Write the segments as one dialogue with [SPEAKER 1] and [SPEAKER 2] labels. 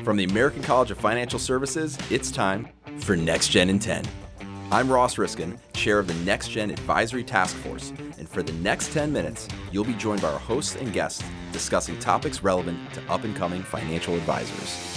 [SPEAKER 1] Mm-hmm. From the American College of Financial Services, it's time for Next Gen in 10. I'm Ross Riskin, chair of the Next Gen Advisory Task Force, and for the next 10 minutes, you'll be joined by our hosts and guests discussing topics relevant to up and coming financial advisors.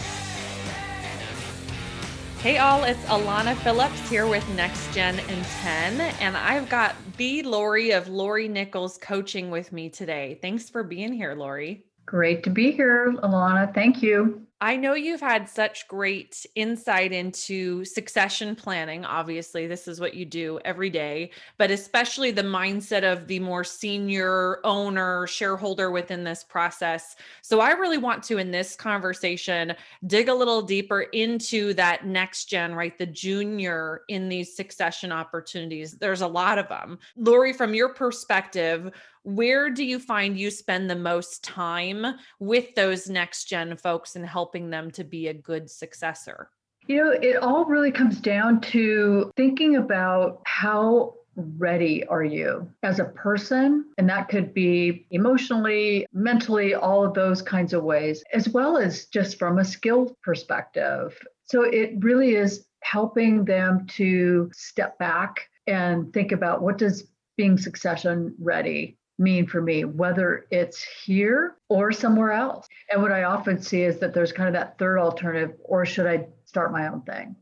[SPEAKER 2] Hey all, it's Alana Phillips here with Next Gen in 10, and I've got B. Lori of Lori Nichols coaching with me today. Thanks for being here, Lori.
[SPEAKER 3] Great to be here, Alana. Thank you.
[SPEAKER 2] I know you've had such great insight into succession planning. Obviously, this is what you do every day, but especially the mindset of the more senior owner, shareholder within this process. So, I really want to, in this conversation, dig a little deeper into that next gen, right? The junior in these succession opportunities. There's a lot of them. Lori, from your perspective, where do you find you spend the most time with those next gen folks and helping them to be a good successor?
[SPEAKER 3] You know, it all really comes down to thinking about how ready are you as a person? And that could be emotionally, mentally, all of those kinds of ways, as well as just from a skill perspective. So it really is helping them to step back and think about what does being succession ready mean for me, whether it's here or somewhere else. And what I often see is that there's kind of that third alternative, or should I start my own thing?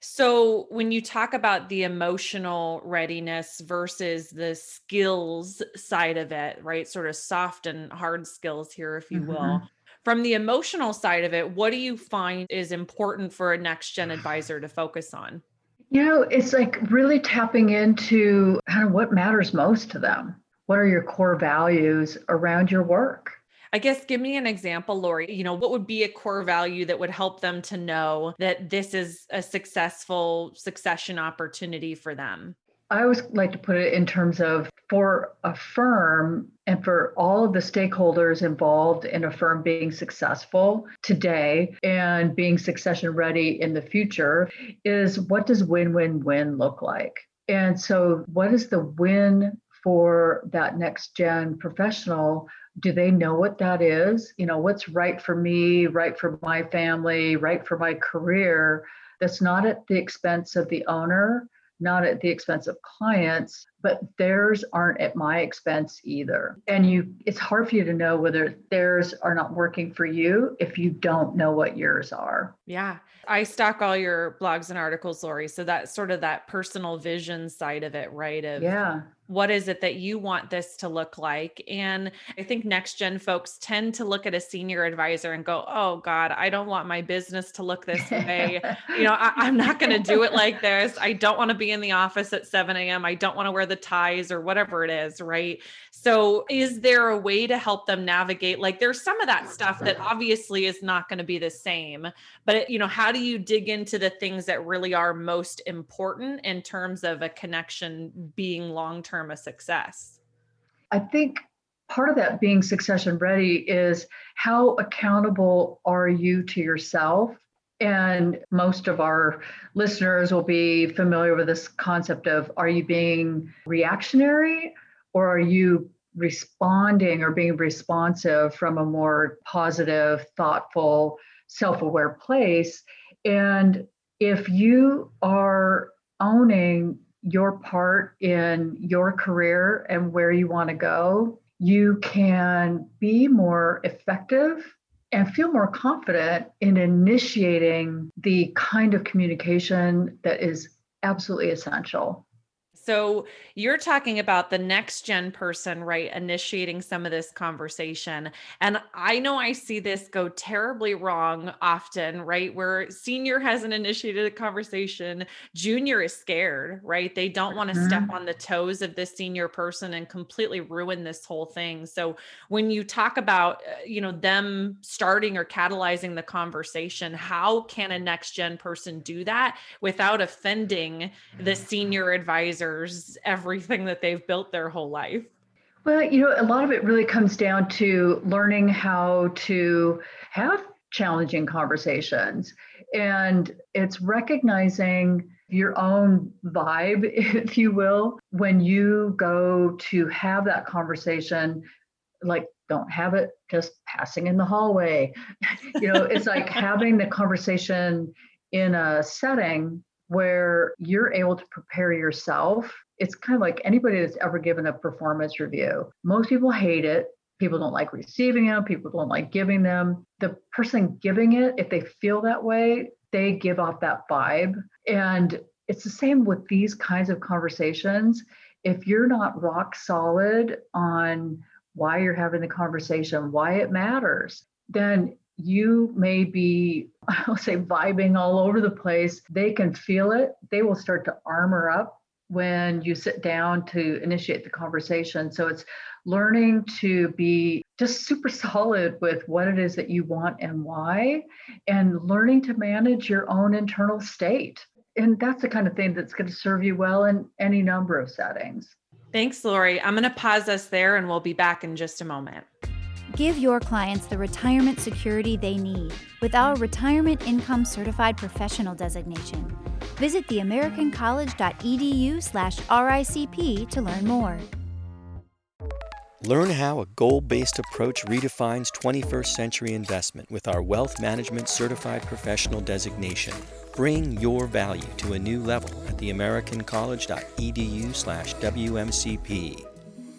[SPEAKER 2] So, when you talk about the emotional readiness versus the skills side of it, right? Sort of soft and hard skills here, if you mm-hmm. will. From the emotional side of it, what do you find is important for a next gen advisor to focus on?
[SPEAKER 3] You know, it's like really tapping into kind of what matters most to them what are your core values around your work?
[SPEAKER 2] I guess give me an example, Lori. You know, what would be a core value that would help them to know that this is a successful succession opportunity for them?
[SPEAKER 3] I always like to put it in terms of for a firm and for all of the stakeholders involved in a firm being successful today and being succession ready in the future is what does win win win look like? And so, what is the win for that next gen professional do they know what that is? You know what's right for me right for my family right for my career? That's not at the expense of the owner not at the expense of clients but theirs aren't at my expense either. And you it's hard for you to know whether theirs are not working for you if you don't know what yours are.
[SPEAKER 2] Yeah. I stock all your blogs and articles lori. So that's sort of that personal vision side of it right of
[SPEAKER 3] yeah.
[SPEAKER 2] what is it that you want this to look like? And i think next gen folks tend to look at a senior advisor and go oh god i don't want my business to look this way. You know I, am not going to do it like this. I don't want to be in the office at 7 a.m i don't want to wear the ties or whatever it is right so is there a way to help them navigate like there's some of that stuff that obviously is not going to be the same but it, you know how do you dig into the things that really are most important in terms of a connection being long term a success?
[SPEAKER 3] I think part of that being succession ready is how accountable are you to yourself? And most of our listeners will be familiar with this concept of are you being reactionary or are you responding or being responsive from a more positive, thoughtful, self aware place? And if you are owning your part in your career and where you want to go, you can be more effective and feel more confident in initiating the kind of communication that is absolutely essential
[SPEAKER 2] so you're talking about the next gen person, right? Initiating some of this conversation. And I know I see this go terribly wrong often, right? Where senior hasn't initiated a conversation, junior is scared, right? They don't want to mm-hmm. step on the toes of this senior person and completely ruin this whole thing. So when you talk about, uh, you know, them starting or catalyzing the conversation, how can a next gen person do that without offending the senior advisor? Everything that they've built their whole life?
[SPEAKER 3] Well, you know, a lot of it really comes down to learning how to have challenging conversations. And it's recognizing your own vibe, if you will, when you go to have that conversation. Like don't have it just passing in the hallway. you know, it's like having the conversation in a setting where you're able to prepare yourself. It's kind of like anybody that's ever given a performance review. Most people hate it. People don't like receiving them. People don't like giving them. The person giving it, if they feel that way, they give off that vibe. And it's the same with these kinds of conversations. If you're not rock solid on why you're having the conversation, why it matters, then you may be, I'll say, vibing all over the place. They can feel it. They will start to armor up when you sit down to initiate the conversation. So it's learning to be just super solid with what it is that you want and why, and learning to manage your own internal state. And that's the kind of thing that's going to serve you well in any number of settings.
[SPEAKER 2] Thanks, Lori. I'm going to pause us there and we'll be back in just a moment.
[SPEAKER 4] Give your clients the retirement security they need with our Retirement Income Certified Professional designation. Visit theamericancollege.edu/ricp to learn more.
[SPEAKER 5] Learn how a goal based approach redefines 21st century investment with our Wealth Management Certified Professional designation. Bring your value to a new level at theamericancollege.edu/slash WMCP.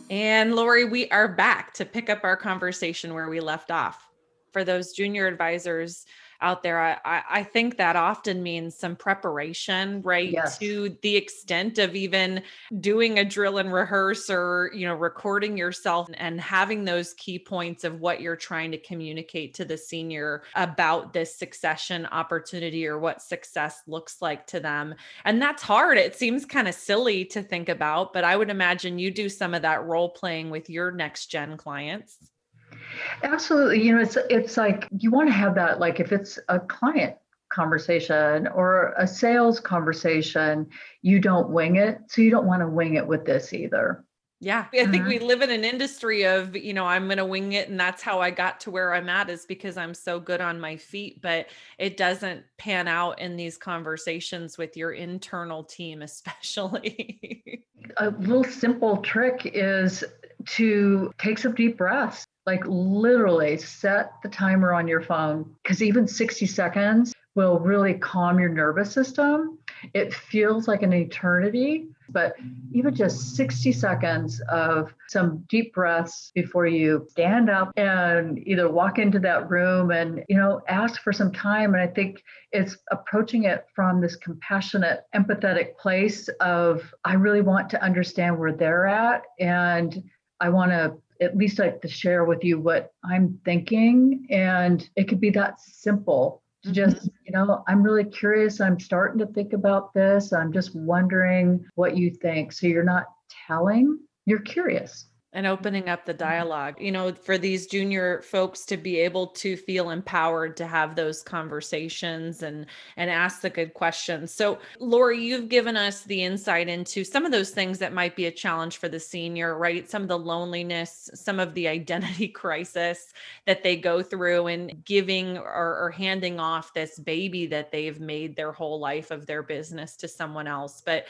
[SPEAKER 2] And Lori, we are back to pick up our conversation where we left off. For those junior advisors out there I, I think that often means some preparation right yes. to the extent of even doing a drill and rehearse or you know recording yourself and having those key points of what you're trying to communicate to the senior about this succession opportunity or what success looks like to them. And that's hard. It seems kind of silly to think about but i would imagine you do some of that role playing with your next gen clients
[SPEAKER 3] Absolutely. You know, it's it's like you want to have that like if it's a client conversation or a sales conversation, you don't wing it. So you don't want to wing it with this either.
[SPEAKER 2] Yeah. I think we mm-hmm. live in an industry of, you know, I'm going to wing it and that's how I got to where I'm at is because I'm so good on my feet, but it doesn't pan out in these conversations with your internal team especially.
[SPEAKER 3] a little simple trick is to take some deep breaths like literally set the timer on your phone because even 60 seconds will really calm your nervous system. It feels like an eternity, but even just 60 seconds of some deep breaths before you stand up and either walk into that room and, you know, ask for some time. And I think it's approaching it from this compassionate, empathetic place of, I really want to understand where they're at. And I want to at least like to share with you what I'm thinking. And it could be that simple to just, mm-hmm. you know, I'm really curious. I'm starting to think about this. I'm just wondering what you think. So you're not telling, you're curious
[SPEAKER 2] and opening up the dialogue you know for these junior folks to be able to feel empowered to have those conversations and and ask the good questions. So lori you've given us the insight into some of those things that might be a challenge for the senior right? Some of the loneliness some of the identity crisis that they go through and giving or, or handing off this baby that they've made their whole life of their business to someone else. But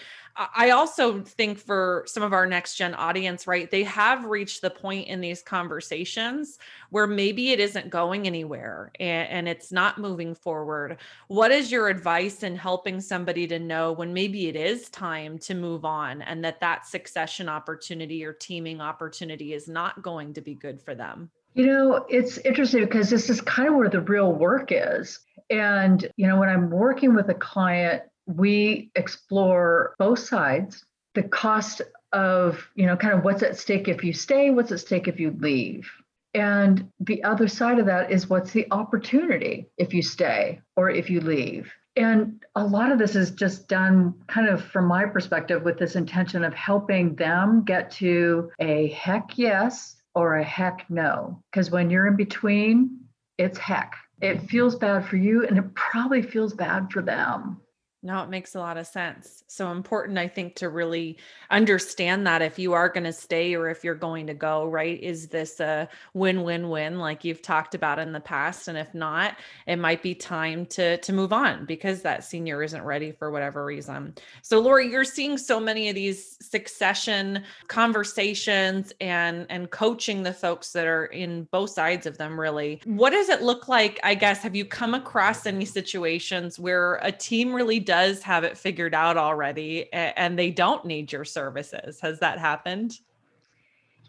[SPEAKER 2] I also think for some of our next gen audience, right, they have reached the point in these conversations where maybe it isn't going anywhere and, and, it's not moving forward. What is your advice in helping somebody to know when maybe it is time to move on and that that succession opportunity or teaming opportunity is not going to be good for them?
[SPEAKER 3] You know, it's interesting because this is kind of where the real work is. And, you know, when I'm working with a client we explore both sides the cost of you know kind of what's at stake if you stay what's at stake if you leave. And the other side of that is what's the opportunity if you stay or if you leave. And a lot of this is just done kind of from my perspective with this intention of helping them get to a heck yes or a heck no. Because when you're in between it's heck. It feels bad for you and it probably feels bad for them
[SPEAKER 2] No, it makes a lot of sense. So important, I think, to really understand that if you are going to stay or if you're going to go, right? Is this a win win win like you've talked about in the past? And if not, it might be time to, to move on because that senior isn't ready for whatever reason. So, Lori, you're seeing so many of these succession conversations and, and coaching the folks that are in both sides of them, really. What does it look like? I guess, have you come across any situations where a team really does have it figured out already and they don't need your services. Has that happened?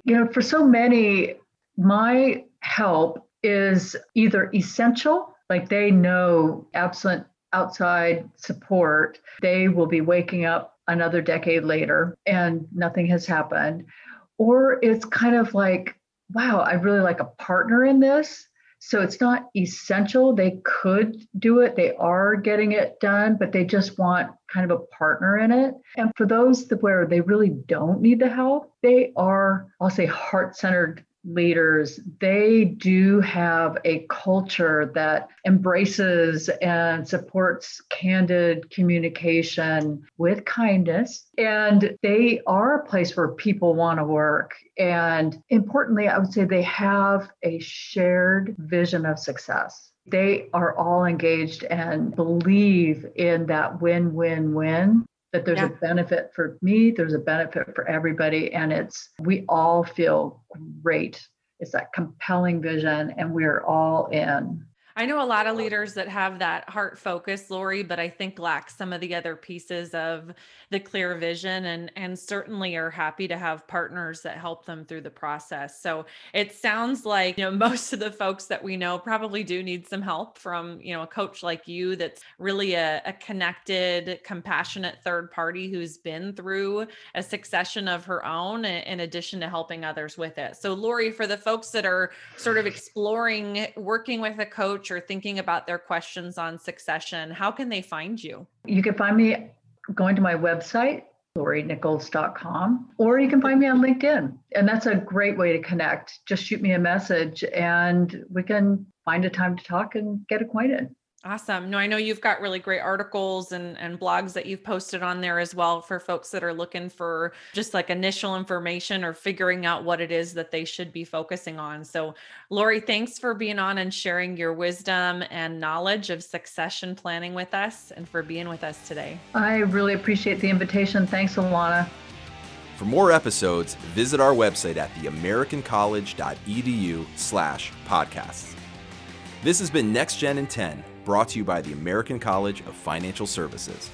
[SPEAKER 3] You know, for so many, my help is either essential, like they know absent outside support, they will be waking up another decade later and nothing has happened. Or it's kind of like, wow, I really like a partner in this. So it's not essential. They could do it, they are getting it done, but they just want kind of a partner in it. And for those where they really don't need the help, they are, I'll say, heart centered leaders, they do have a culture that embraces and supports candid communication with kindness. And they are a place where people want to work. And importantly, I would say they have a shared vision of success. They are all engaged and believe in that win win win that there's yeah. a benefit for me, there's a benefit for everybody, and it's we all feel great. It's that compelling vision, and we're all in.
[SPEAKER 2] I know a lot of leaders that have that heart focus, Lori, but I think lack some of the other pieces of the clear vision and and certainly are happy to have partners that help them through the process. So it sounds like, you know, most of the folks that we know probably do need some help from, you know, a coach like you that's really a, a connected, compassionate third party who's been through a succession of her own in addition to helping others with it. So Lori, for the folks that are sort of exploring working with a coach or thinking about their questions on succession, how can they find you?
[SPEAKER 3] You can find me going to my website, lorinichols.com, or you can find me on LinkedIn. And that's a great way to connect. Just shoot me a message and we can find a time to talk and get acquainted.
[SPEAKER 2] Awesome. No, I know you've got really great articles and, and blogs that you've posted on there as well for folks that are looking for just like initial information or figuring out what it is that they should be focusing on. So, Lori, thanks for being on and sharing your wisdom and knowledge of succession planning with us and for being with us today.
[SPEAKER 3] I really appreciate the invitation. Thanks, Alana.
[SPEAKER 1] For more episodes, visit our website at theamericancollege.edu slash podcasts. This has been Next Gen in 10 brought to you by the American College of Financial Services.